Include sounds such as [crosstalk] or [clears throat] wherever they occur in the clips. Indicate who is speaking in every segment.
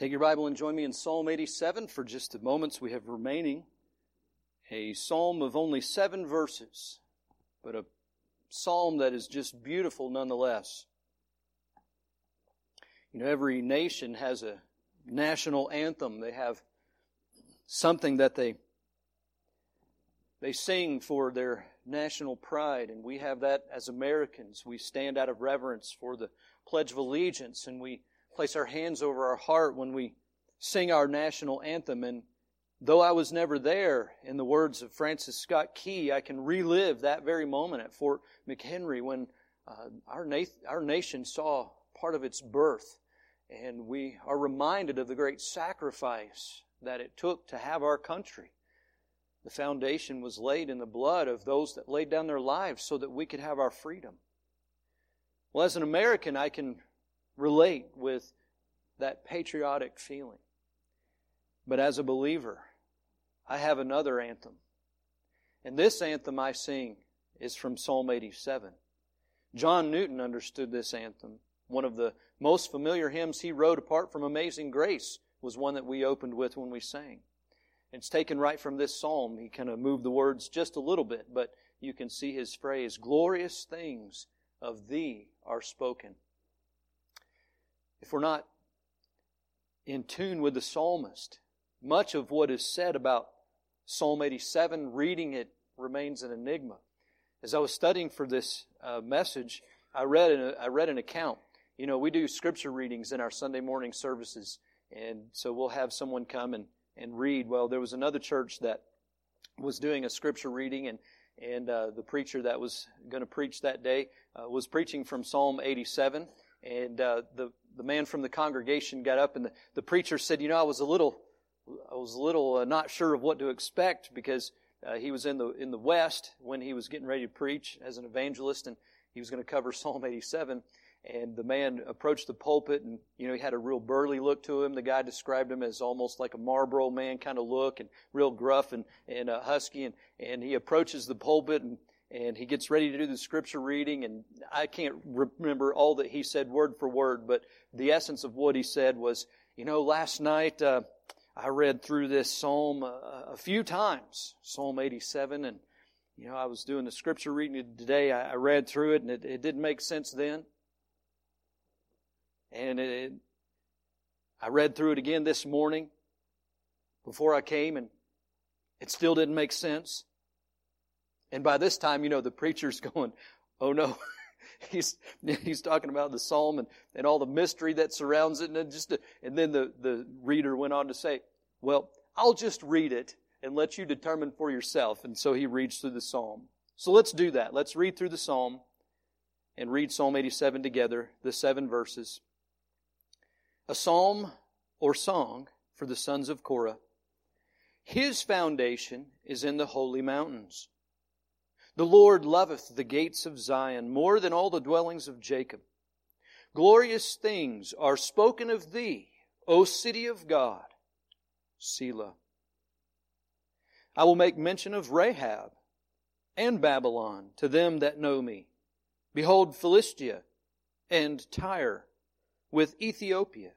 Speaker 1: Take your Bible and join me in Psalm 87 for just the moments we have remaining. A psalm of only seven verses, but a psalm that is just beautiful nonetheless. You know, every nation has a national anthem. They have something that they they sing for their national pride, and we have that as Americans. We stand out of reverence for the Pledge of Allegiance, and we place our hands over our heart when we sing our national anthem. And though I was never there, in the words of Francis Scott Key, I can relive that very moment at Fort McHenry when uh, our, our nation saw part of its birth. And we are reminded of the great sacrifice that it took to have our country. The foundation was laid in the blood of those that laid down their lives so that we could have our freedom. Well, as an American, I can relate with that patriotic feeling. But as a believer, I have another anthem. And this anthem I sing is from Psalm 87. John Newton understood this anthem. One of the most familiar hymns he wrote apart from Amazing Grace was one that we opened with when we sang. It's taken right from this psalm. He kind of moved the words just a little bit, but you can see his phrase, glorious things of thee are spoken if we're not in tune with the psalmist, much of what is said about Psalm 87, reading it remains an enigma. As I was studying for this uh, message, I read, an, I read an account. You know, we do scripture readings in our Sunday morning services, and so we'll have someone come and, and read. Well, there was another church that was doing a scripture reading, and and uh, the preacher that was going to preach that day uh, was preaching from Psalm 87. And uh, the the man from the congregation got up, and the, the preacher said, "You know, I was a little, I was a little uh, not sure of what to expect because uh, he was in the in the West when he was getting ready to preach as an evangelist, and he was going to cover [laughs] Psalm 87." And the man approached the pulpit, and you know he had a real burly look to him. The guy described him as almost like a Marlboro man kind of look, and real gruff and and uh, husky. And and he approaches the pulpit, and and he gets ready to do the scripture reading and i can't remember all that he said word for word but the essence of what he said was you know last night uh, i read through this psalm a, a, few times psalm 87 and you know i was doing the scripture reading today. I, I read through it and it, it, didn't make sense then. And it, i read through it again this morning before i came and it still didn't make sense and by this time, you know, the preacher's [laughs] going, oh no. [laughs] he's he's talking about the psalm and, and all the mystery that surrounds it. And just and then the, the reader went on to say well i'll just read it and let you determine for yourself. And so he reads through the psalm. So let's do that. Let's read through the psalm and read psalm 87 together the seven verses. A psalm or song for the sons of korah. His foundation is in the holy mountains the Lord loveth the gates of Zion more than all the dwellings of Jacob. Glorious things are spoken of thee, O city of God. Selah. I will make mention of Rahab and Babylon to them that know me. Behold, Philistia and Tyre with Ethiopia.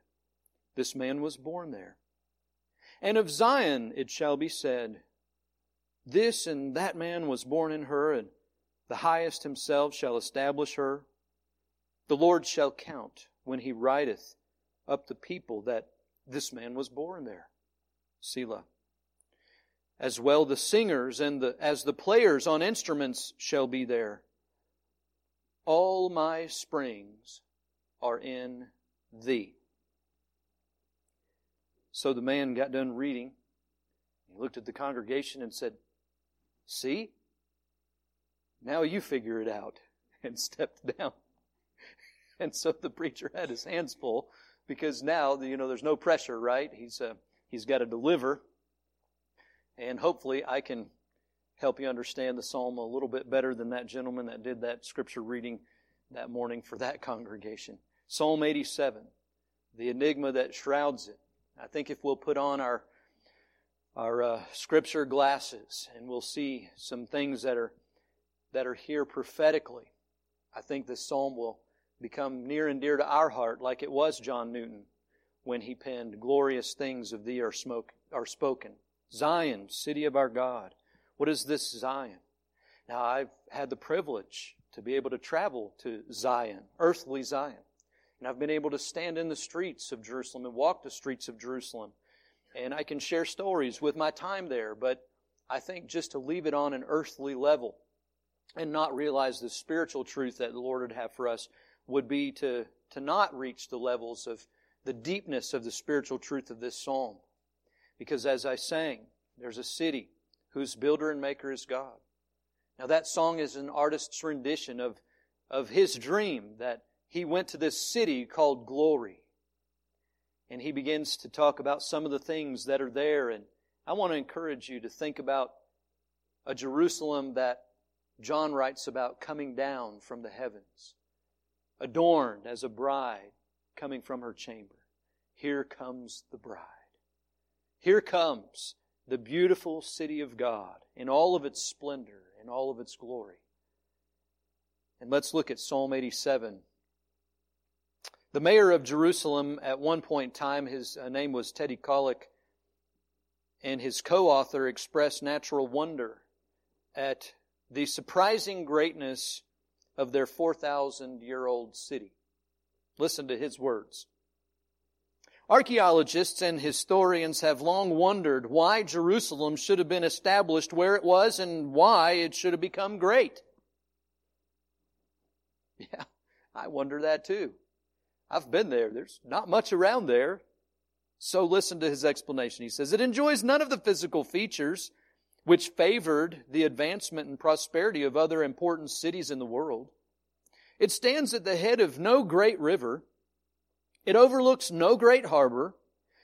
Speaker 1: This man was born there. And of Zion it shall be said, this and that man was born in her, and the highest himself shall establish her. The Lord shall count when he writeth up the people that this man was born there. Selah. As well the singers and the, as the players on instruments shall be there. All my springs are in thee. So the man got done reading. He looked at the congregation and said, See? Now you figure it out. [laughs] And stepped down. And so the preacher had his hands full because now, you know, there's no pressure, right? He's, uh, he's got to deliver. And hopefully I can help you understand the psalm a little bit better than that gentleman that did that scripture reading that morning for that congregation. Psalm 87, the enigma that shrouds it. I think if we'll put on our our uh, scripture glasses and we'll see some things that are that are here prophetically. I think this psalm will become near and dear to our heart like it was John Newton when he penned, Glorious things of thee are, smoke, are spoken. Zion, city of our God. What is this Zion? Now, I've had the privilege to be able to travel to Zion, earthly Zion. And I've been able to stand in the streets of Jerusalem and walk the streets of Jerusalem. And I can share stories with my time there, but I think just to leave it on an earthly level and not realize the spiritual truth that the Lord would have for us would be to, to not reach the levels of the deepness of the spiritual truth of this psalm. Because as I sang, there's a city whose builder and maker is God. Now that song is an artist's rendition of, of his dream that he went to this city called Glory. And he begins to talk about some of the things that are there. And I want to encourage you to think about a Jerusalem that John writes about coming down from the heavens, adorned as a bride coming from her chamber. Here comes the bride. Here comes the beautiful city of God in all of its splendor, in all of its glory. And let's look at Psalm 87. The mayor of Jerusalem, at one point in time, his uh, name was Teddy Kollek, and his co author expressed natural wonder at the surprising greatness of their 4,000 year old city. Listen to his words. Archaeologists and historians have long wondered why Jerusalem should have been established where it was and why it should have become great. [laughs] Yeah, I wonder that too. I've been there. There's not much around there. So listen to his explanation. He says, It enjoys none of the physical features which favored the advancement and prosperity of other important cities in the world. It stands at the head of no great river. It overlooks no great harbor.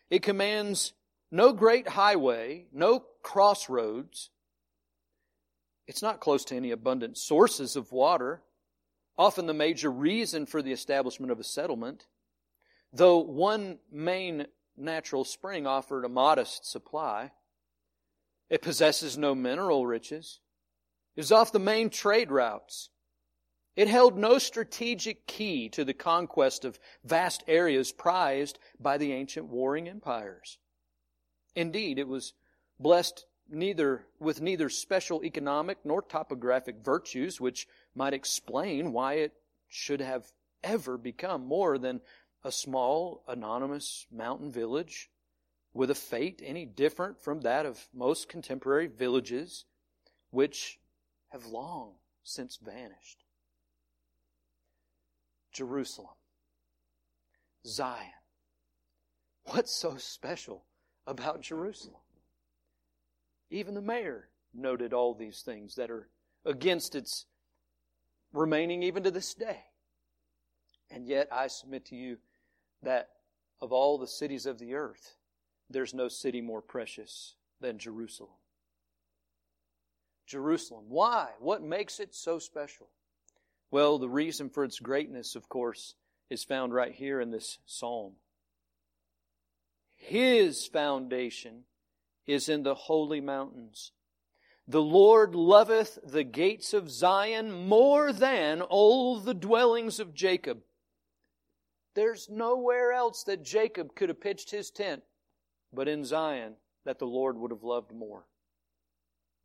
Speaker 1: It commands no great highway, no crossroads. It's not close to any abundant sources of water, often the major reason for the establishment of a settlement. Though one main natural spring offered a modest supply, it possesses no mineral riches. It is off the main trade routes. It held no strategic key to the conquest of vast areas prized by the ancient warring empires. Indeed, it was blessed neither with neither special economic nor topographic virtues which might explain why it should have ever become more than a small anonymous mountain village with a fate any different from that of most contemporary villages which have long since vanished. Jerusalem, Zion. What's so special about Jerusalem? Even the mayor noted all these things that are against its remaining even to this day. And yet I submit to you that of all the cities of the earth, there's no city more precious than Jerusalem. Jerusalem. Why? What makes it so special? Well, the reason for its greatness, of course, is found right here in this psalm. His foundation is in the holy mountains. The Lord loveth the gates of Zion more than all the dwellings of Jacob. There's nowhere else that Jacob could have pitched his tent but in Zion that the Lord would have loved more.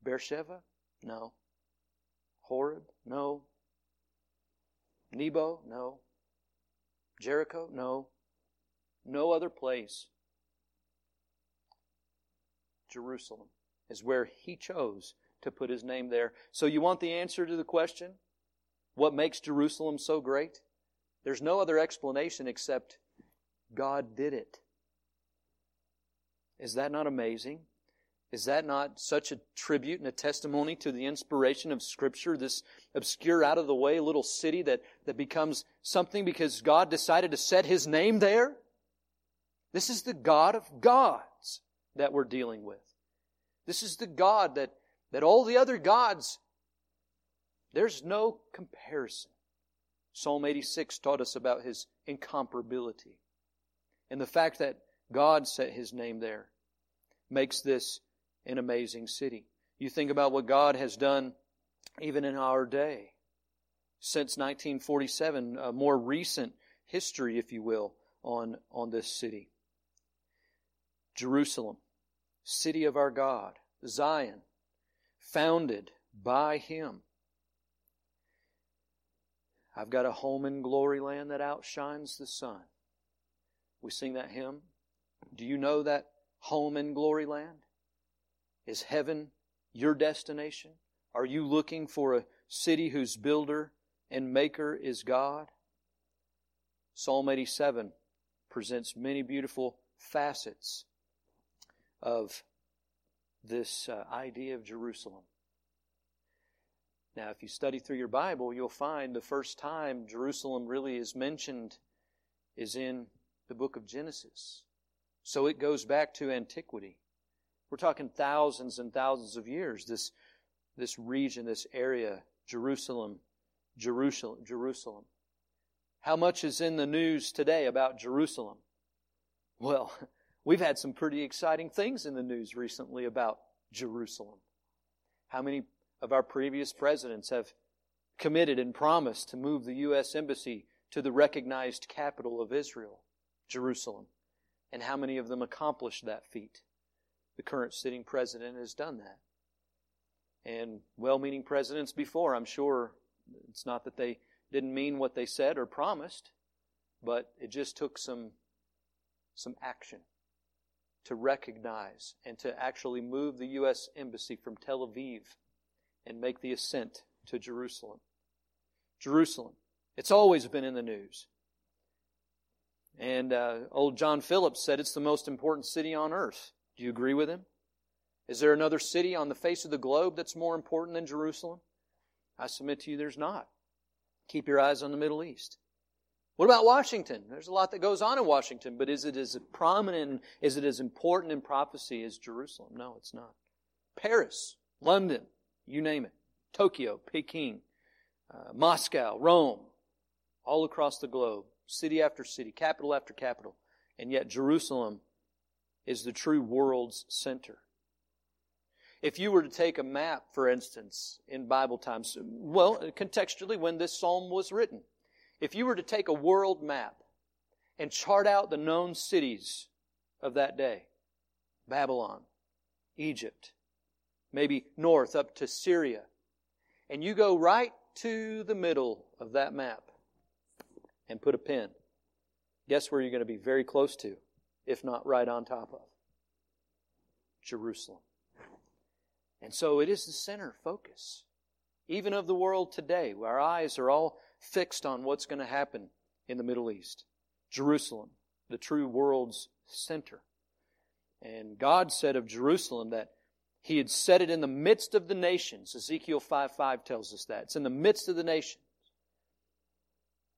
Speaker 1: Beersheba? No. Horeb? No. Nebo? No. Jericho? No. No other place. Jerusalem is where he chose to put his name there. So you want the answer to the question? What makes Jerusalem so great? There's no other explanation except God did it. Is that not amazing? Is that not such a tribute and a testimony to the inspiration of Scripture? This obscure, out of the way little city that, that becomes something because God decided to set His name there? This is the God of gods that we're dealing with. This is the God that, that all the other gods, there's no comparison. Psalm 86 taught us about His incomparability and the fact that God set his name there. Makes this an amazing city. You think about what God has done even in our day. Since 1947, a more recent history, if you will, on, on this city. Jerusalem, city of our God, Zion, founded by Him. I've got a home in glory land that outshines the sun. We sing that hymn. Do you know that home in glory land? Is heaven your destination? Are you looking for a city whose builder and maker is God? Psalm 87 presents many beautiful facets of this uh, idea of Jerusalem. Now, if you study through your Bible, you'll find the first time Jerusalem really is mentioned is in the book of Genesis. So it goes back to antiquity. We're talking thousands and thousands of years. This, this region, this area, Jerusalem, Jerusalem, Jerusalem. How much is in the news today about Jerusalem? Well, [laughs] we've had some pretty exciting things in the news recently about Jerusalem. How many of our previous presidents have committed and promised to move the U.S. Embassy to the recognized capital of Israel, Jerusalem? And how many of them accomplished that feat? The current sitting president has done that. And well meaning presidents before, I'm sure it's not that they didn't mean what they said or promised, but it just took some, some action to recognize and to actually move the U.S. Embassy from Tel Aviv and make the ascent to Jerusalem. Jerusalem. It's always been in the news. And uh, old John Phillips said it's the most important city on earth. Do you agree with him? Is there another city on the face of the globe that's more important than Jerusalem? I submit to you there's not. Keep your eyes on the Middle East. What about Washington? There's a lot that goes on in Washington, but is it as prominent, is it as important in prophecy as Jerusalem? No, it's not. Paris, London, you name it. Tokyo, Peking, uh, Moscow, Rome, all across the globe, city after city, capital after capital. And yet Jerusalem is the true world's center. If you were to take a map, for instance, in Bible times, well, contextually, when this psalm was written, if you were to take a world map and chart out the known cities of that day, Babylon, Egypt, maybe north up to Syria, and you go right to the middle of that map and put a pin, guess where you're going to be very close to, if not right on top of? Jerusalem. And so it is the center focus, even of the world today. Our eyes are all fixed on what's going to happen in the Middle East. Jerusalem, the true world's center. And God said of Jerusalem that he had set it in the midst of the nations. Ezekiel 5 5 tells us that. It's in the midst of the nations.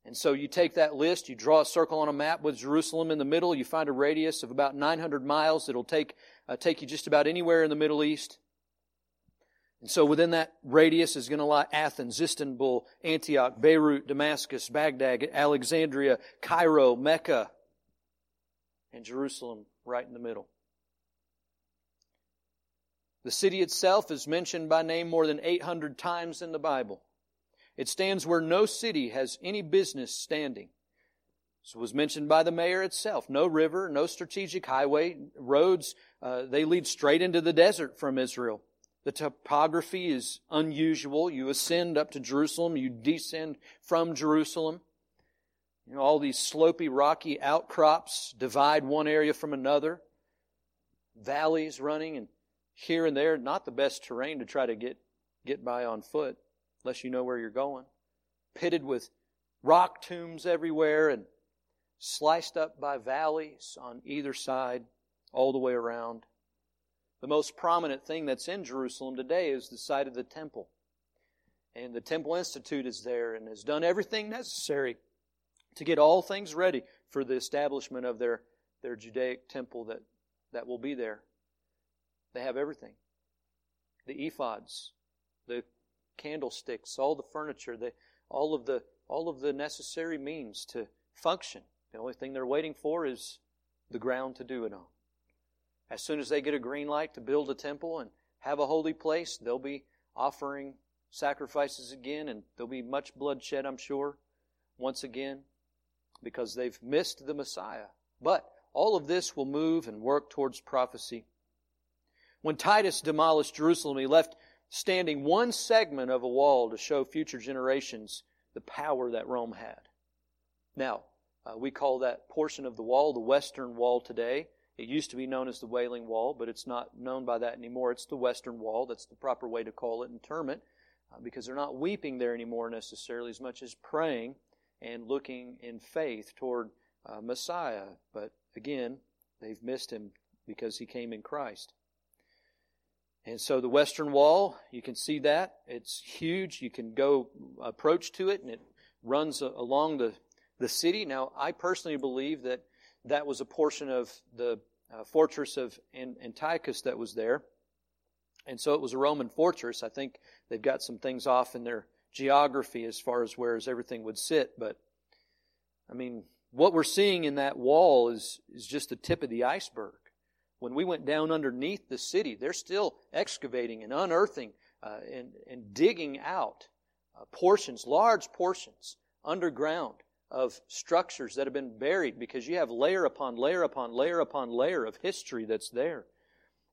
Speaker 1: And so you take that list, you draw a circle on a map with Jerusalem in the middle, you find a radius of about 900 miles that'll take, uh, take you just about anywhere in the Middle East. And so within that radius is going to lie Athens, Istanbul, Antioch, Beirut, Damascus, Baghdad, Alexandria, Cairo, Mecca, and Jerusalem right in the middle. The city itself is mentioned by name more than 800 times in the Bible. It stands where no city has any business standing. This was mentioned by the mayor itself. No river, no strategic highway, roads, uh, they lead straight into the desert from Israel. The topography is unusual. You ascend up to Jerusalem, you descend from Jerusalem. You know, all these slopy, rocky outcrops divide one area from another. Valleys running and here and there, not the best terrain to try to get, get by on foot, unless you know where you're going. Pitted with rock tombs everywhere and sliced up by valleys on either side, all the way around. The most prominent thing that's in Jerusalem today is the site of the temple. And the Temple Institute is there and has done everything necessary to get all things ready for the establishment of their, their Judaic temple that, that will be there. They have everything. The ephods, the candlesticks, all the furniture, the, all of the all of the necessary means to function. The only thing they're waiting for is the ground to do it on. As soon as they get a green light to build a temple and have a holy place, they'll be offering sacrifices again, and there'll be much bloodshed, I'm sure, once again, because they've missed the Messiah. But All of this will move and work towards prophecy. When Titus demolished Jerusalem, he left standing one segment of a wall to show future generations the power that Rome had. Now, uh, we call that portion of the wall the Western Wall today. It used to be known as the Wailing Wall, but it's not known by that anymore. It's the Western Wall. That's the proper way to call it and term it, uh, because they're not weeping there anymore necessarily as much as praying and looking in faith toward uh, Messiah. But again, they've missed him because he came in Christ. And so the Western Wall, you can see that. It's huge. You can go approach to it, and it runs along the, the city. Now, I personally believe that that was a portion of the uh, fortress of Antiochus that was there. And so it was a Roman fortress. I think they've got some things off in their geography as far as where everything would sit. But, I mean, what we're seeing in that wall is, is just the tip of the iceberg. When we went down underneath the city, they're still excavating and unearthing uh, and, and digging out uh, portions, large portions, underground of structures that have been buried because you have layer upon layer upon layer upon layer of history that's there.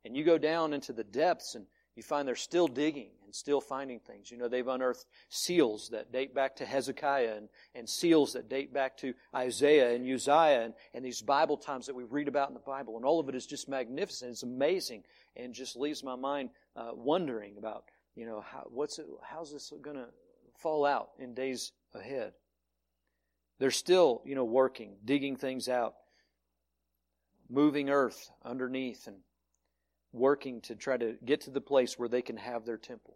Speaker 1: And you go down into the depths and you find they're still digging and still finding things. You know, they've unearthed seals that date back to Hezekiah and, and seals that date back to Isaiah and Uzziah and, and these Bible times that we read about in the Bible. And all of it is just magnificent. It's amazing and just leaves my mind uh, wondering about, you know, how, what's it, how's this going to fall out in days ahead? They're still, you know, working, digging things out, moving earth underneath and working to try to get to the place where they can have their temple.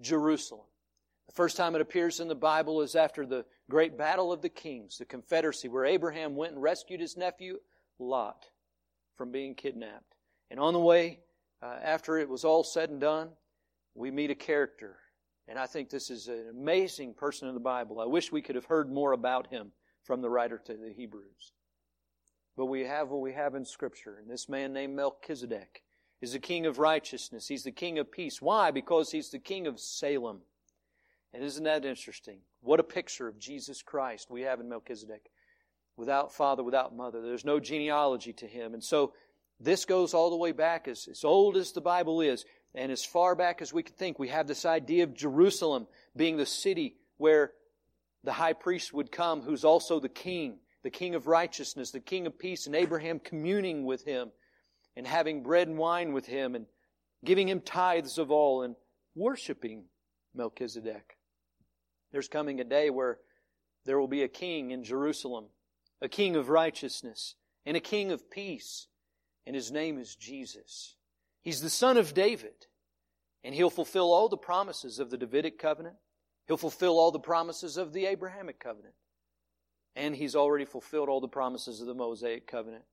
Speaker 1: Jerusalem. The first time it appears in the Bible is after the great battle of the kings, the confederacy, where Abraham went and rescued his nephew Lot from being kidnapped. And on the way, uh, after it was all said and done, we meet a character. And I think this is an amazing person in the Bible. I wish we could have heard more about him from the writer to the Hebrews. But we have what we have in Scripture. And this man named Melchizedek is the king of righteousness. He's the king of peace. Why? Because he's the king of Salem. And isn't that interesting? What a picture of Jesus Christ we have in Melchizedek. Without father, without mother. There's no genealogy to him. And so this goes all the way back, as, as old as the Bible is, and as far back as we can think. We have this idea of Jerusalem being the city where the high priest would come, who's also the king, the king of righteousness, the king of peace, and Abraham communing with him and having bread and wine with him and giving him tithes of all and worshiping Melchizedek. There's coming a day where there will be a king in Jerusalem, a king of righteousness and a king of peace, and his name is Jesus. He's the son of David, and he'll fulfill all the promises of the Davidic covenant. He'll fulfill all the promises of the Abrahamic covenant. And he's already fulfilled all the promises of the Mosaic covenant.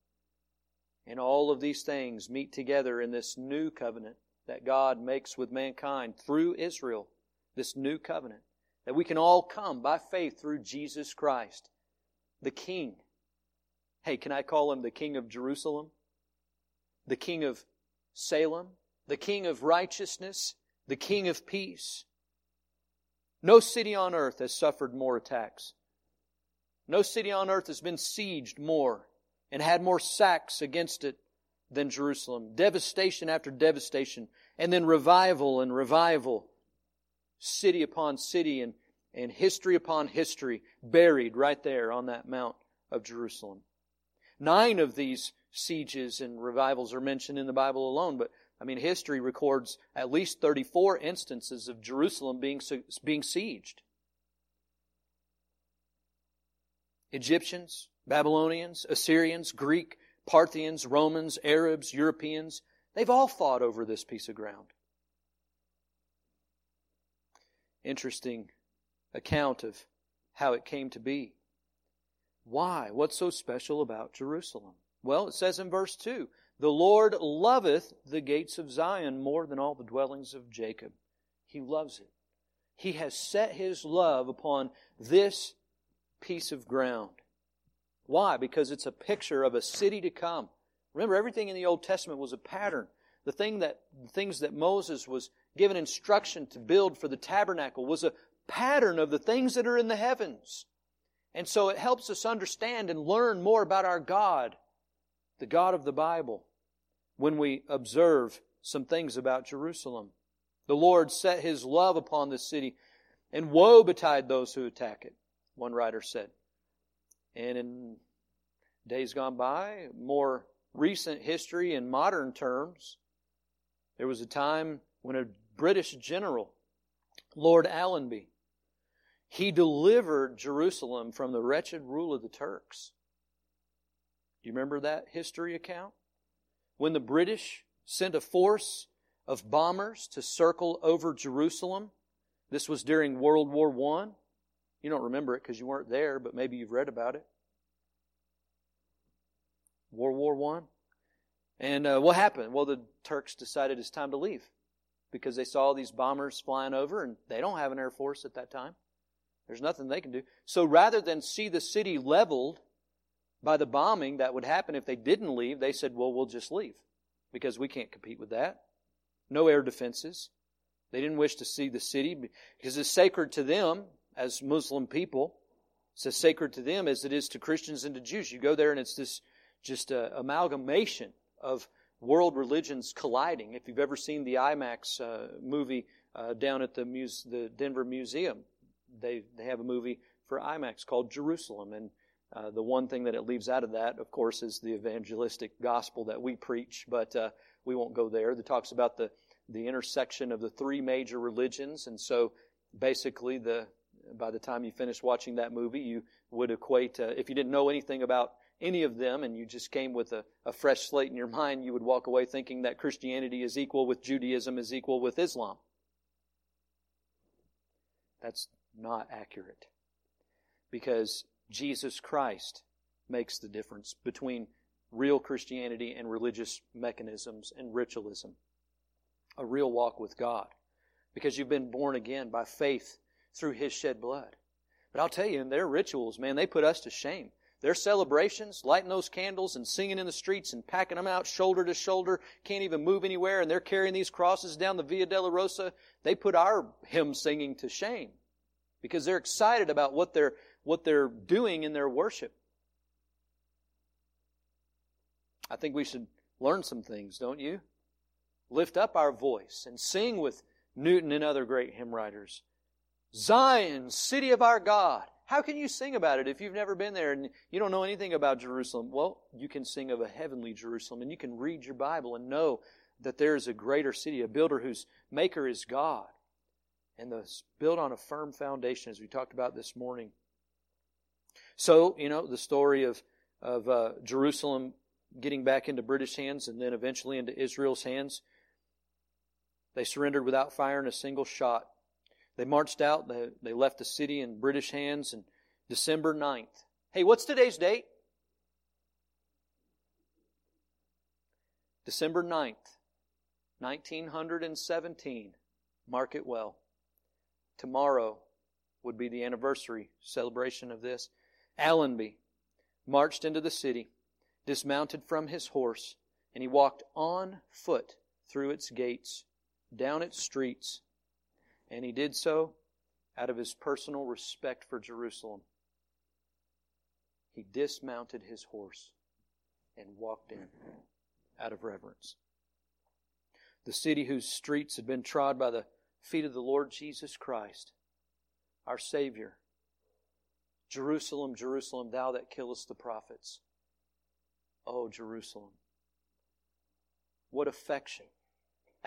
Speaker 1: And all of these things meet together in this new covenant that God makes with mankind through Israel. This new covenant. That we can all come by faith through Jesus Christ, the King. Hey, can I call him the King of Jerusalem? The King of Salem? The King of righteousness? The King of peace? No city on earth has suffered more attacks. No city on earth has been sieged more and had more sacks against it than Jerusalem. Devastation after devastation, and then revival and revival, city upon city, and, and history upon history buried right there on that Mount of Jerusalem. Nine of these sieges and revivals are mentioned in the Bible alone, but I mean, history records at least 34 instances of Jerusalem being, being sieged. Egyptians, Babylonians, Assyrians, Greek, Parthians, Romans, Arabs, Europeans, they've all fought over this piece of ground. Interesting account of how it came to be. Why? What's so special about Jerusalem? Well, it says in verse 2 The Lord loveth the gates of Zion more than all the dwellings of Jacob. He loves it. He has set his love upon this piece of ground. Why? Because it's a picture of a city to come. Remember, everything in the Old Testament was a pattern. The thing that the things that Moses was given instruction to build for the tabernacle was a pattern of the things that are in the heavens. And so it helps us understand and learn more about our God the God of the Bible when we observe some things about Jerusalem. The Lord set his love upon this city, and woe betide those who attack it, one writer said. And in days gone by, more recent history in modern terms, there was a time when a British general, Lord Allenby, he delivered Jerusalem from the wretched rule of the Turks. You remember that history account? When the British sent a force of bombers to circle over Jerusalem, this was during World War I. You don't remember it because you weren't there, but maybe you've read about it. World War One. And uh, what happened? Well, the Turks decided it's time to leave because they saw these bombers flying over, and they don't have an air force at that time. There's nothing they can do. So rather than see the city leveled by the bombing that would happen if they didn't leave, they said, well, we'll just leave because we can't compete with that. No air defenses. They didn't wish to see the city because it's sacred to them as Muslim people. It's as sacred to them as it is to Christians and to Jews. You go there and it's this just amalgamation of world religions colliding. If you've ever seen the IMAX uh, movie uh, down at the, muse- the Denver Museum, they, they have a movie for IMAX called Jerusalem. And uh, the one thing that it leaves out of that, of course, is the evangelistic gospel that we preach, but uh, we won't go there. It talks about the, the intersection of the three major religions. And so basically, the, by the time you finish watching that movie, you would equate, uh, if you didn't know anything about any of them and you just came with a, a fresh slate in your mind, you would walk away thinking that Christianity is equal with Judaism is equal with Islam. That's not accurate. Because Jesus Christ makes the difference between real Christianity and religious mechanisms and ritualism. A real walk with God. Because you've been born again by faith through His shed blood. But I'll tell you, in their rituals, man, they put us to shame. Their celebrations, lighting those candles and singing in the streets and packing them out shoulder to shoulder, can't even move anywhere, and they're carrying these crosses down the Via Dolorosa, They put our hymn singing to shame because they're excited about what they're, what they're doing in their worship. I think we should learn some things, don't you? Lift up our voice and sing with Newton and other great hymn writers. Zion, city of our God. How can you sing about it if you've never been there and you don't know anything about Jerusalem? Well, you can sing of a heavenly Jerusalem and you can read your Bible and know that there is a greater city, a builder whose maker is God. And the built on a firm foundation, as we talked about this morning. So, you know, the story of, of uh, Jerusalem getting back into British hands and then eventually into Israel's hands. They surrendered without firing a single shot. They marched out. They, they left the city in British hands and December 9th. Hey, what's today's date? December 9th, 1917. Mark it well. Tomorrow would be the anniversary celebration of this. Allenby marched into the city, dismounted from his horse, and he walked on foot through its gates, down its streets, and he did so out of his personal respect for Jerusalem. He dismounted his horse and walked in out of reverence. The city whose streets had been trod by the feet of the Lord Jesus Christ, our Savior. Jerusalem, Jerusalem, thou that killest the prophets. Oh, Jerusalem. What affection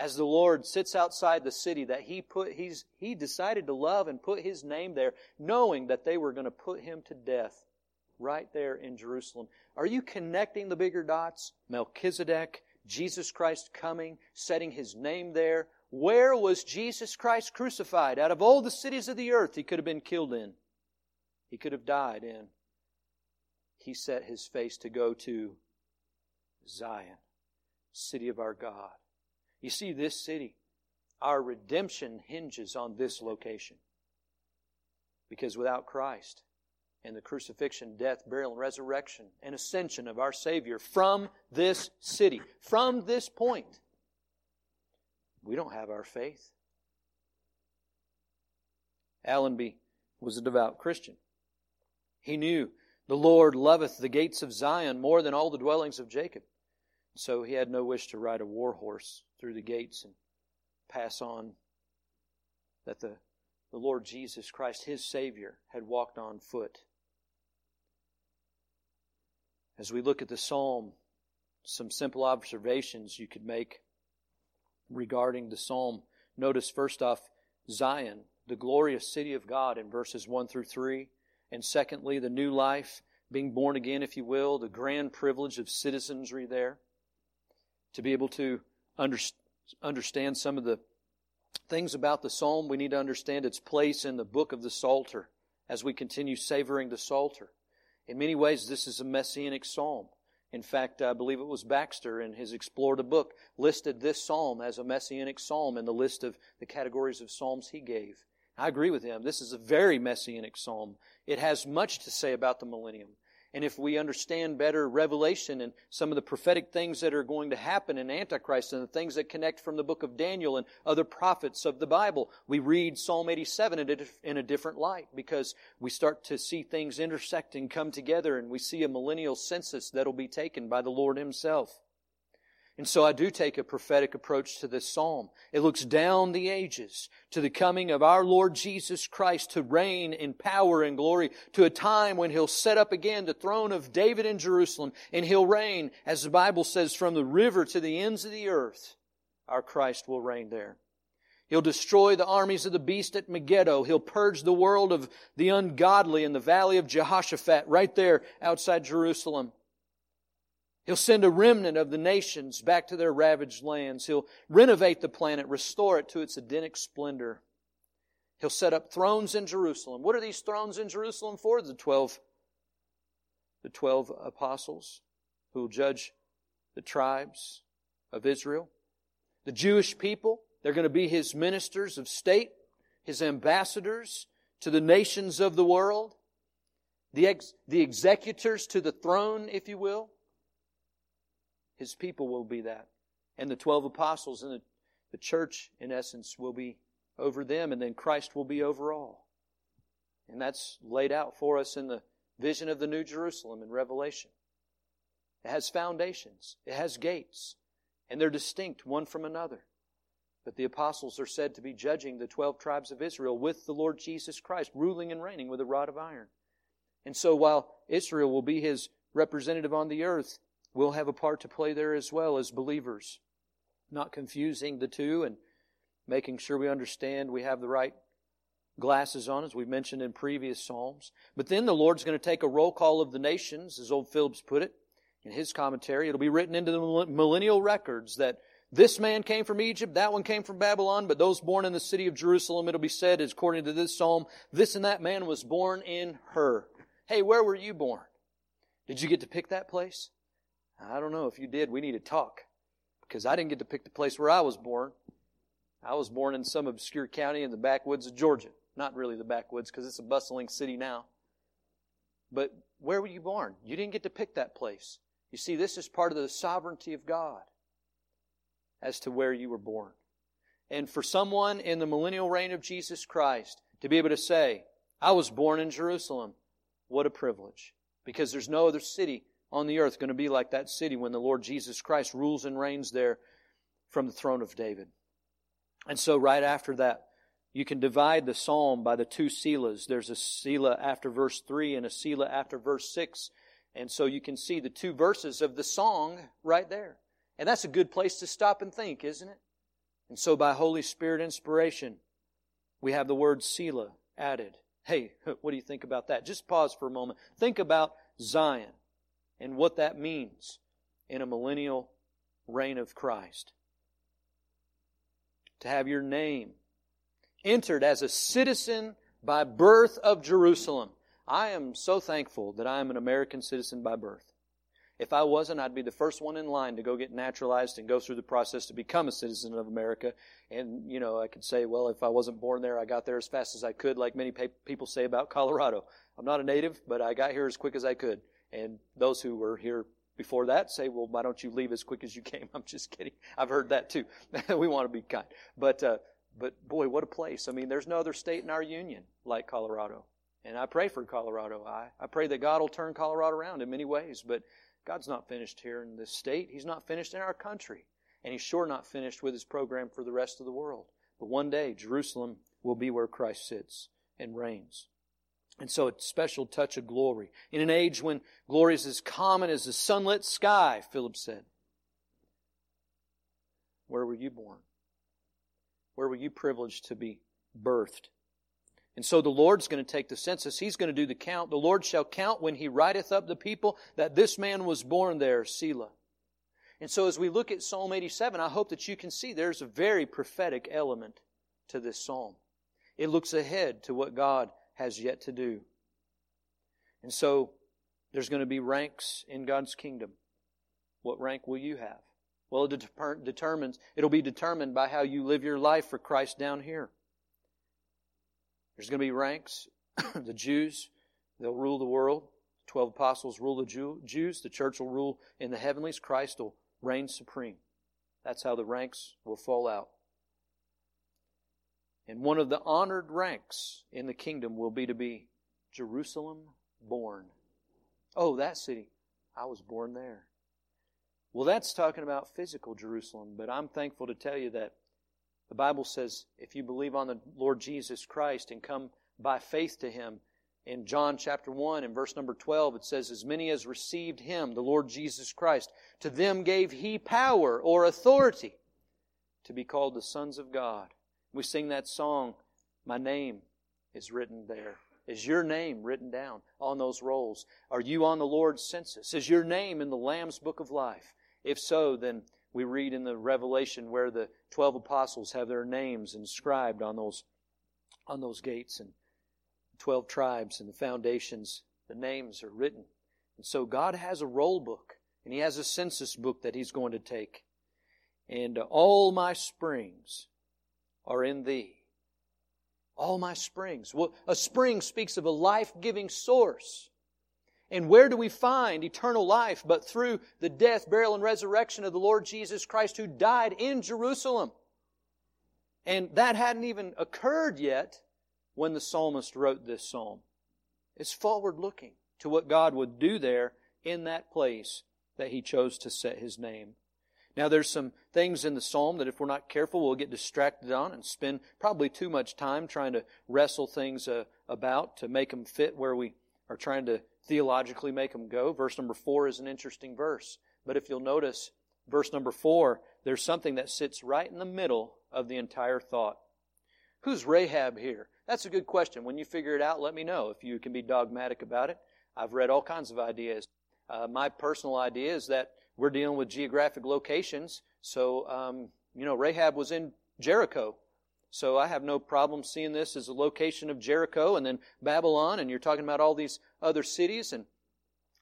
Speaker 1: as the Lord sits outside the city that he put he's he decided to love and put his name there knowing that they were going to put him to death right there in Jerusalem. Are you connecting the bigger dots? Melchizedek, Jesus Christ coming, setting his name there. Where was Jesus Christ crucified? Out of all the cities of the earth he could have been killed in. He could have died in. He set his face to go to Zion, city of our God. You see, this city, our redemption hinges on this location. Because without Christ and the crucifixion, death, burial, and resurrection and ascension of our Savior from this city, from this point, we don't have our faith. Allenby was a devout Christian. He knew The Lord loveth the gates of Zion more than all the dwellings of Jacob. So he had no wish to ride a war horse through the gates and pass on that the, the Lord Jesus Christ, his Savior, had walked on foot. As we look at the psalm, some simple observations you could make regarding the psalm. Notice first off, Zion, the glorious city of God in verses 1 through 3. And secondly, the new life, being born again, if you will, the grand privilege of citizenry there. To be able to under, understand some of the things about the psalm, we need to understand its place in the book of the Psalter as we continue savoring the Psalter. In many ways, this is a messianic psalm. In fact, I believe it was Baxter in his Explore the Book listed this psalm as a messianic psalm in the list of the categories of psalms he gave. I agree with him. This is a very messianic psalm. It has much to say about the millennium. And if we understand better Revelation and some of the prophetic things that are going to happen in Antichrist and the things that connect from the book of Daniel and other prophets of the Bible, we read Psalm 87 in a different light because we start to see things intersect and come together and we see a millennial census that'll be taken by the Lord Himself. And so I do take a prophetic approach to this psalm. It looks down the ages to the coming of our Lord Jesus Christ to reign in power and glory to a time when He'll set up again the throne of David in Jerusalem and He'll reign, as the Bible says, from the river to the ends of the earth. Our Christ will reign there. He'll destroy the armies of the beast at Megiddo. He'll purge the world of the ungodly in the valley of Jehoshaphat, right there outside Jerusalem. He'll send a remnant of the nations back to their ravaged lands. He'll renovate the planet, restore it to its Edenic splendor. He'll set up thrones in Jerusalem. What are these thrones in Jerusalem for? The twelve, the twelve apostles who will judge the tribes of Israel. The Jewish people, they're going to be his ministers of state, his ambassadors to the nations of the world, the, ex, the executors to the throne, if you will. His people will be that. And the 12 apostles and the, the church, in essence, will be over them, and then Christ will be over all. And that's laid out for us in the vision of the New Jerusalem in Revelation. It has foundations, it has gates, and they're distinct one from another. But the apostles are said to be judging the 12 tribes of Israel with the Lord Jesus Christ, ruling and reigning with a rod of iron. And so while Israel will be his representative on the earth, we'll have a part to play there as well as believers. Not confusing the two and making sure we understand we have the right glasses on, as we've mentioned in previous Psalms. But then the Lord's going to take a roll call of the nations, as old Phillips put it in his commentary. It'll be written into the millennial records that this man came from Egypt, that one came from Babylon, but those born in the city of Jerusalem, it'll be said, according to this psalm, this and that man was born in her. Hey, where were you born? Did you get to pick that place? I don't know if you did. We need to talk because I didn't get to pick the place where I was born. I was born in some obscure county in the backwoods of Georgia. Not really the backwoods because it's a bustling city now. But where were you born? You didn't get to pick that place. You see, this is part of the sovereignty of God as to where you were born. And for someone in the millennial reign of Jesus Christ to be able to say, I was born in Jerusalem, what a privilege. Because there's no other city on the earth going to be like that city when the Lord Jesus Christ rules and reigns there from the throne of David. And so, right after that, you can divide the psalm by the two Selahs. There's a Selah after verse 3 and a Selah after verse 6. And so you can see the two verses of the song right there. And that's a good place to stop and think, isn't it? And so, by Holy Spirit inspiration, we have the word Selah added. Hey, [laughs] what do you think about that? Just pause for a moment. Think about Zion and what that means in a millennial reign of Christ. To have your name entered as a citizen by birth of Jerusalem. I am so thankful that I am an American citizen by birth. If I wasn't, I'd be the first one in line to go get naturalized and go through the process to become a citizen of America. And, you know, I could say, well, if I wasn't born there, I got there as fast as I could, like many people say about Colorado. I'm not a native, but I got here as quick as I could. And those who were here before that say, well, why don't you leave as quick as you came? [laughs] I'm just kidding. I've heard that too. [laughs] we want to be kind. But, uh, but boy, what a place. I mean, there's no other state in our union like Colorado. And I pray for Colorado. I, I pray that God will turn Colorado around in many ways, but God's not finished here in this state. He's not finished in our country. And He's sure not finished with His program for the rest of the world. But one day, Jerusalem will be where Christ sits and reigns. And so a special touch of glory. In an age when glory is as common as the sunlit sky, Philip said. Where were you born? Where were you privileged to be birthed? And so the Lord's going to take the census. He's going to do the count. The Lord shall count when he writeth up the people that this man was born there, Selah. And so as we look at Psalm 87, I hope that you can see there's a very prophetic element to this psalm. It looks ahead to what God has yet to do. And so there's going to be ranks in God's kingdom. What rank will you have? Well, it determines, it'll be determined by how you live your life for Christ down here. There's going to be ranks. [clears throat] the Jews, they'll rule the world. The Twelve apostles rule the Jews. The church will rule in the heavenlies. Christ will reign supreme. That's how the ranks will fall out. And one of the honored ranks in the kingdom will be to be Jerusalem born. Oh, that city. I was born there. Well, that's talking about physical Jerusalem, but I'm thankful to tell you that the Bible says if you believe on the Lord Jesus Christ and come by faith to Him, in John chapter 1 and verse number 12, it says, As many as received Him, the Lord Jesus Christ, to them gave He power or authority to be called the sons of God. We sing that song, My name is written there. Is your name written down on those rolls? Are you on the Lord's census? Is your name in the Lamb's book of life? If so, then we read in the Revelation where the twelve apostles have their names inscribed on those on those gates and twelve tribes and the foundations, the names are written. And so God has a roll book and He has a census book that He's going to take. And uh, all my springs are in Thee. All my springs. Well, a spring speaks of a life giving source. And where do we find eternal life but through the death, burial, and resurrection of the Lord Jesus Christ who died in Jerusalem? And that hadn't even occurred yet when the psalmist wrote this psalm. It's forward looking to what God would do there in that place that he chose to set his name. Now, there's some things in the psalm that if we're not careful, we'll get distracted on and spend probably too much time trying to wrestle things uh, about to make them fit where we are trying to theologically make them go. Verse number four is an interesting verse. But if you'll notice, verse number four, there's something that sits right in the middle of the entire thought. Who's Rahab here? That's a good question. When you figure it out, let me know if you can be dogmatic about it. I've read all kinds of ideas. Uh, my personal idea is that we're dealing with geographic locations. So, um, you know, Rahab was in Jericho. So I have no problem seeing this as a location of Jericho and then Babylon, and you're talking about all these other cities. And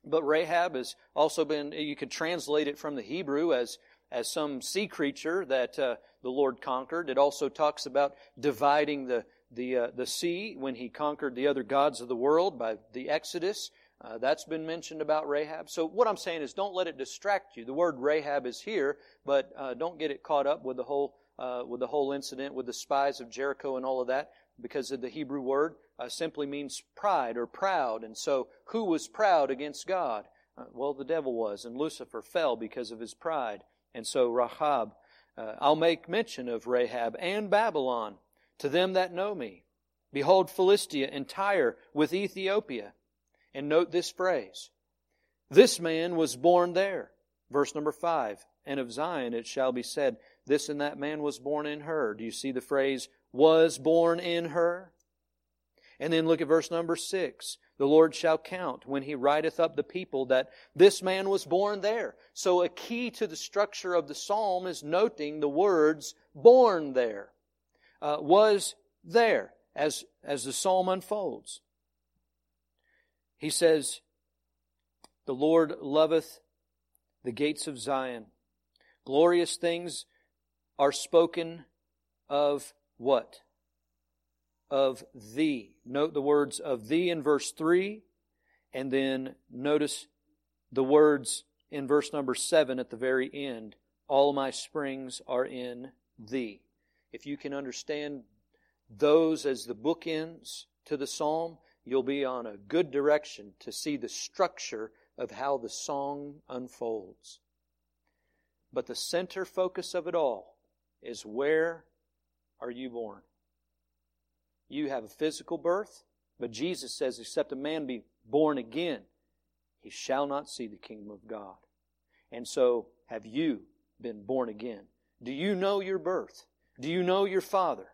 Speaker 1: but Rahab has also been. You could translate it from the Hebrew as as some sea creature that uh, the Lord conquered. It also talks about dividing the the uh, the sea when He conquered the other gods of the world by the Exodus. Uh, that's been mentioned about Rahab. So what I'm saying is, don't let it distract you. The word Rahab is here, but uh, don't get it caught up with the whole uh, with the whole incident with the spies of Jericho and all of that, because of the Hebrew word uh, simply means pride or proud. And so, who was proud against God? Uh, well, the devil was, and Lucifer fell because of his pride. And so, Rahab, uh, I'll make mention of Rahab and Babylon to them that know me. Behold, Philistia and Tyre with Ethiopia. And note this phrase. This man was born there. Verse number five. And of Zion it shall be said, this and that man was born in her. Do you see the phrase, was born in her? And then look at verse number six. The Lord shall count when he writeth up the people that this man was born there. So a key to the structure of the psalm is noting the words born there. Uh, was there as, as the psalm unfolds. He says, The Lord loveth the gates of Zion. Glorious things are spoken of what? Of thee. Note the words of thee in verse 3, and then notice the words in verse number 7 at the very end. All my springs are in thee. If you can understand those as the bookends to the psalm, you'll be on a good direction to see the structure of how the song unfolds. But the center focus of it all is where are you born? You have a physical birth, but Jesus says, except a man be born again, he shall not see the kingdom of God. And so, have you been born again? Do you know your birth? Do you know your Father?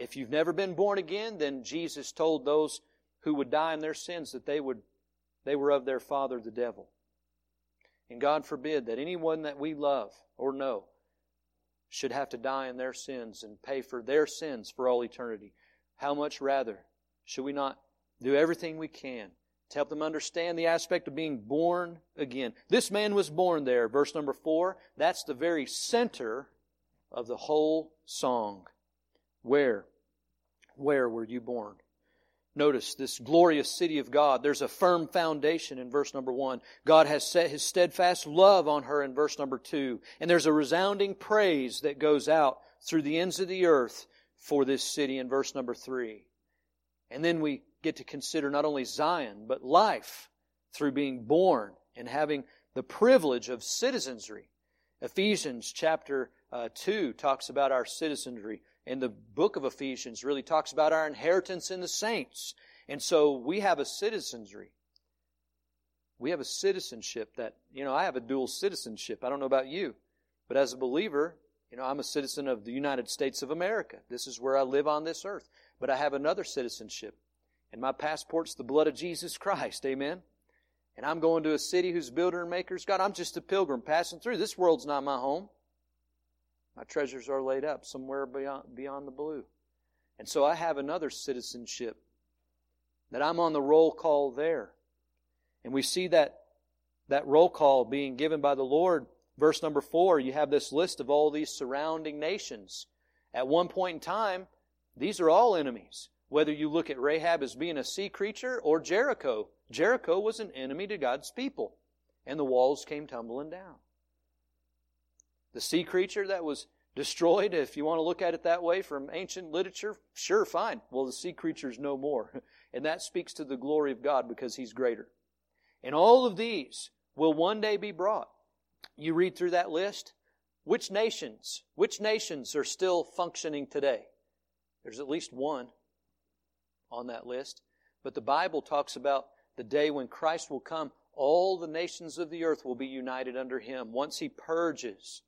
Speaker 1: If you've never been born again, then Jesus told those who would die in their sins that they would they were of their father the devil. And God forbid that anyone that we love or know should have to die in their sins and pay for their sins for all eternity. How much rather should we not do everything we can to help them understand the aspect of being born again? This man was born there, verse number four. That's the very center of the whole song. Where? Where were you born? Notice this glorious city of God. There's a firm foundation in verse number one. God has set his steadfast love on her in verse number two. And there's a resounding praise that goes out through the ends of the earth for this city in verse number three. And then we get to consider not only Zion, but life through being born and having the privilege of citizenry. Ephesians chapter uh, 2 talks about our citizenry and the book of Ephesians really talks about our inheritance in the saints. And so we have a citizenry. We have a citizenship that, you know, I have a dual citizenship. I don't know about you, but as a believer, you know, I'm a citizen of the United States of America. This is where I live on this earth. But I have another citizenship, and my passport's the blood of Jesus Christ. Amen? And I'm going to a city whose builder and maker's God. I'm just a pilgrim passing through. This world's not my home. My treasures are laid up somewhere beyond, beyond the blue. And so I have another citizenship that I'm on the roll call there. And we see that, that roll call being given by the Lord. Verse number four, you have this list of all these surrounding nations. At one point in time, these are all enemies. Whether you look at Rahab as being a sea creature or Jericho. Jericho was an enemy to God's people. And the walls came tumbling down. The sea creature that was destroyed, if you want to look at it that way from ancient literature, sure, fine. Well, the sea creature's no more. [laughs] And that speaks to the glory of God because He's greater. And all of these will one day be brought. You read through that list. Which nations, which nations are still functioning today? There's at least one on that list. But the Bible talks about the day when Christ will come. All the nations of the earth will be united under Him once He purges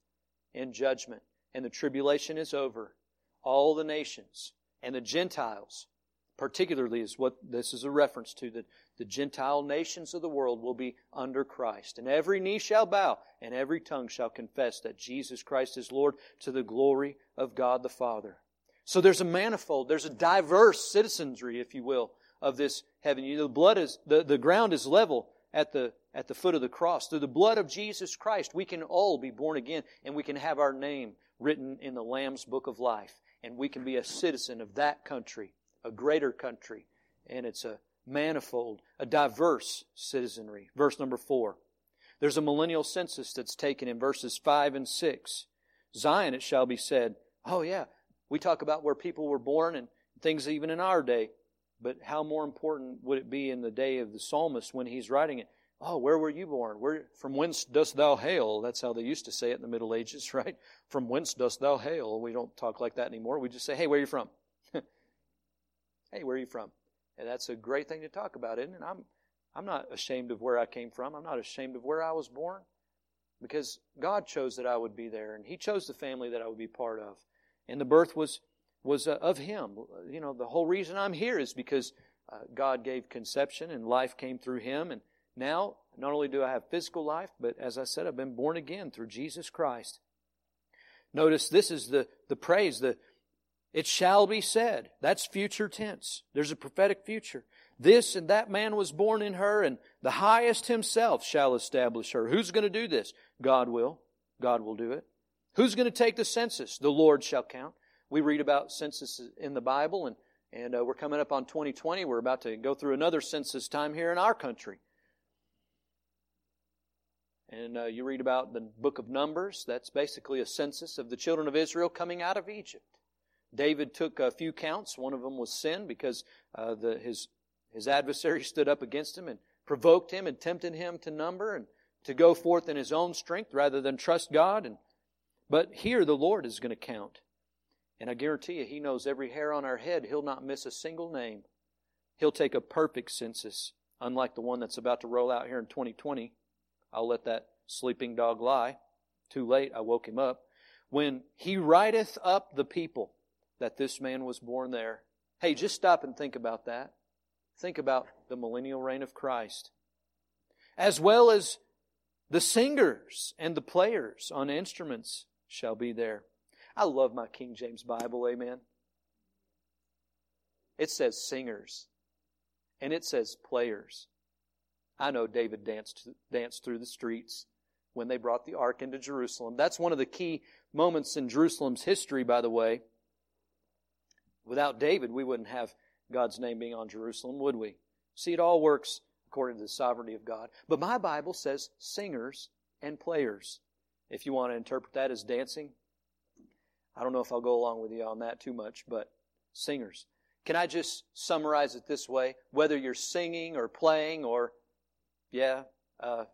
Speaker 1: in judgment and the tribulation is over, all the nations and the Gentiles, particularly is what this is a reference to, that the Gentile nations of the world will be under Christ. And every knee shall bow and every tongue shall confess that Jesus Christ is Lord to the glory of God the Father. So there's a manifold, there's a diverse citizenry, if you will, of this heaven. You know, the blood is, the, the ground is level at the, at the foot of the cross. Through the blood of Jesus Christ, we can all be born again and we can have our name written in the Lamb's book of life. And we can be a citizen of that country, a greater country. And it's a manifold, a diverse citizenry. Verse number four. There's a millennial census that's taken in verses five and six. Zion, it shall be said. Oh, yeah. We talk about where people were born and things even in our day. But how more important would it be in the day of the psalmist when he's writing it? Oh, where were you born? Where, from whence dost thou hail? That's how they used to say it in the Middle Ages, [laughs] right? From whence dost thou hail? We don't talk like that anymore. We just say, hey, where are you from? [laughs] hey, where are you from? And that's a great thing to talk about, isn't it? I'm, I'm not ashamed of where I came from. I'm not ashamed of where I was born because God chose that I would be there and He chose the family that I would be part of. And the birth was, was uh, of Him. You know, the whole reason I'm here is because uh, God gave conception and life came through Him and now, not only do I have physical life, but as I said, I've been born again through Jesus Christ. Notice this is the, the praise, the it shall be said. That's future tense. There's a prophetic future. This and that man was born in her, and the highest himself shall establish her. Who's going to do this? God will. God will do it. Who's going to take the census? The Lord shall count. We read about census in the Bible, and, and uh, we're coming up on 2020. We're about to go through another census time here in our country. And uh, you read about the book of Numbers. That's basically a census of the children of Israel coming out of Egypt. David took a few counts. One of them was sin because uh, the, his, his adversary [laughs] stood up against him and provoked him and tempted him to number and to go forth in his own strength rather than trust God. And, but here the Lord is going to count. And I guarantee you, He knows every hair on our head. He'll not miss a single name. He'll take a perfect census, unlike the one that's about to roll out here in 2020. I'll let that sleeping dog lie. Too late, I woke him up. When He writeth up the people that this man was born there. Hey, just stop and think about that. Think about the millennial reign of Christ. As well as the singers and the players on instruments shall be there. I love my King James Bible, amen. It says singers and it says players. I know David danced, danced through the streets when they brought the ark into Jerusalem. That's one of the key moments in Jerusalem's history, by the way. Without David, we wouldn't have God's name being on Jerusalem, would we? See, it all works according to the sovereignty of God. But my Bible says singers and players. If you want to interpret that as dancing, I don't know if I'll go along with you on that too much, but singers. Can I just summarize it this way? Whether you're singing or playing or, yeah, uh,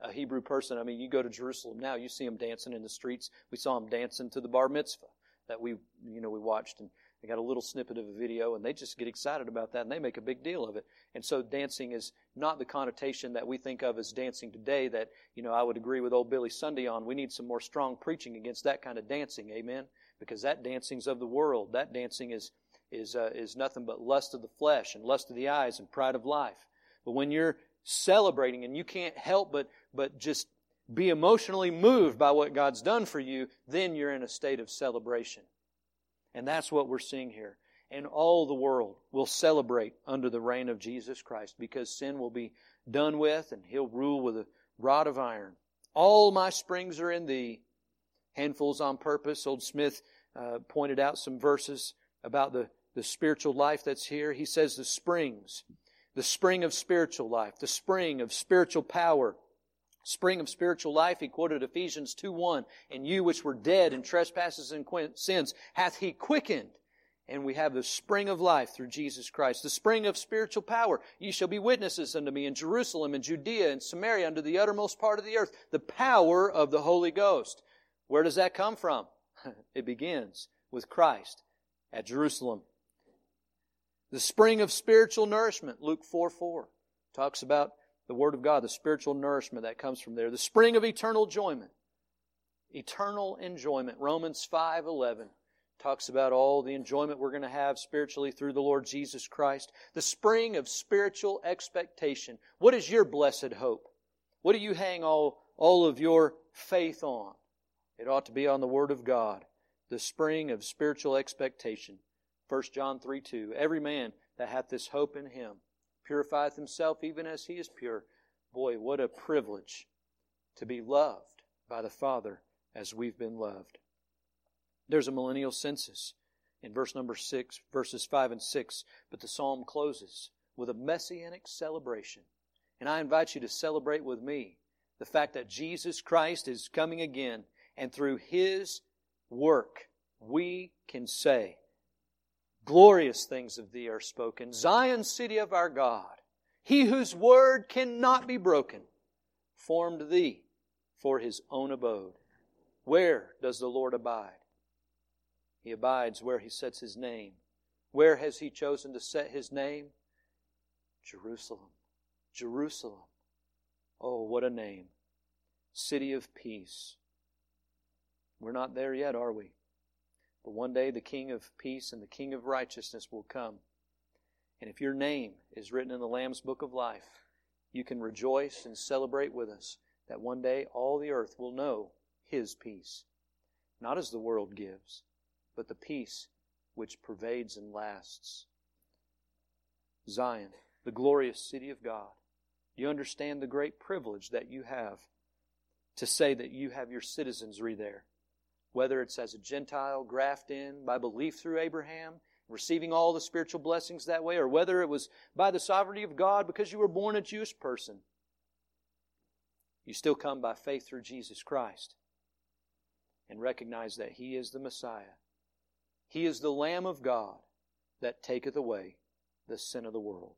Speaker 1: a Hebrew person, I mean, you go to Jerusalem now, you see them dancing in the streets. We saw them dancing to the bar mitzvah that we, you know, we watched and they got a little snippet of a video and they just get excited about that and they make a big deal of it. And so dancing is not the connotation that we think of as dancing today that, you know, I would agree with old Billy Sunday on. We need some more strong preaching against that kind of dancing. Amen. Because that dancing's of the world. That dancing is, is, uh, is nothing but lust of the flesh and lust of the eyes and pride of life. But when you're celebrating and you can't help but, but just be emotionally moved by what God's done for you, then you're in a state of celebration. And that's what we're seeing here. And all the world will celebrate under the reign of Jesus Christ because sin will be done with and he'll rule with a rod of iron. All my springs are in thee. Handfuls on purpose. Old Smith uh, pointed out some verses about the, the spiritual life that's here. He says the springs, the spring of spiritual life, the spring of spiritual power, spring of spiritual life, he quoted Ephesians 2 1. And you which were dead in trespasses and sins hath he quickened. And we have the spring of life through Jesus Christ, the spring of spiritual power. Ye shall be witnesses unto me in Jerusalem and Judea and Samaria unto the uttermost part of the earth. The power of the Holy Ghost. Where does that come from? [laughs] it begins with Christ at Jerusalem. The spring of spiritual nourishment, Luke 4 4, talks about the Word of God, the spiritual nourishment that comes from there, the spring of eternal enjoyment. Eternal enjoyment. Romans 5:11 talks about all the enjoyment we're going to have spiritually through the Lord Jesus Christ. The spring of spiritual expectation. What is your blessed hope? What do you hang all, all of your faith on? It ought to be on the Word of God. The spring of spiritual expectation. 1 John 3 2. Every man that hath this hope in him purifieth himself even as he is pure. Boy, what a privilege to be loved by the Father as we've been loved. There's a millennial census in verse number 6, verses 5 and 6, but the psalm closes with a messianic celebration. And I invite you to celebrate with me the fact that Jesus Christ is coming again, and through His work, we can say, Glorious things of thee are spoken. Zion, city of our God, he whose word cannot be broken, formed thee for his own abode. Where does the Lord abide? He abides where he sets his name. Where has he chosen to set his name? Jerusalem. Jerusalem. Oh, what a name. City of peace. We're not there yet, are we? But one day the King of peace and the King of righteousness will come. And if your name is written in the Lamb's book of life, you can rejoice and celebrate with us that one day all the earth will know His peace. Not as the world gives, but the peace which pervades and lasts. Zion, the glorious city of God. You understand the great privilege that you have to say that you have your citizenry there whether it's as a Gentile, graft in by belief through Abraham, receiving all the spiritual blessings that way, or whether it was by the sovereignty of God because you were born a Jewish person. You still come by faith through Jesus Christ and recognize that He is the Messiah. He is the Lamb of God that taketh away the sin of the world.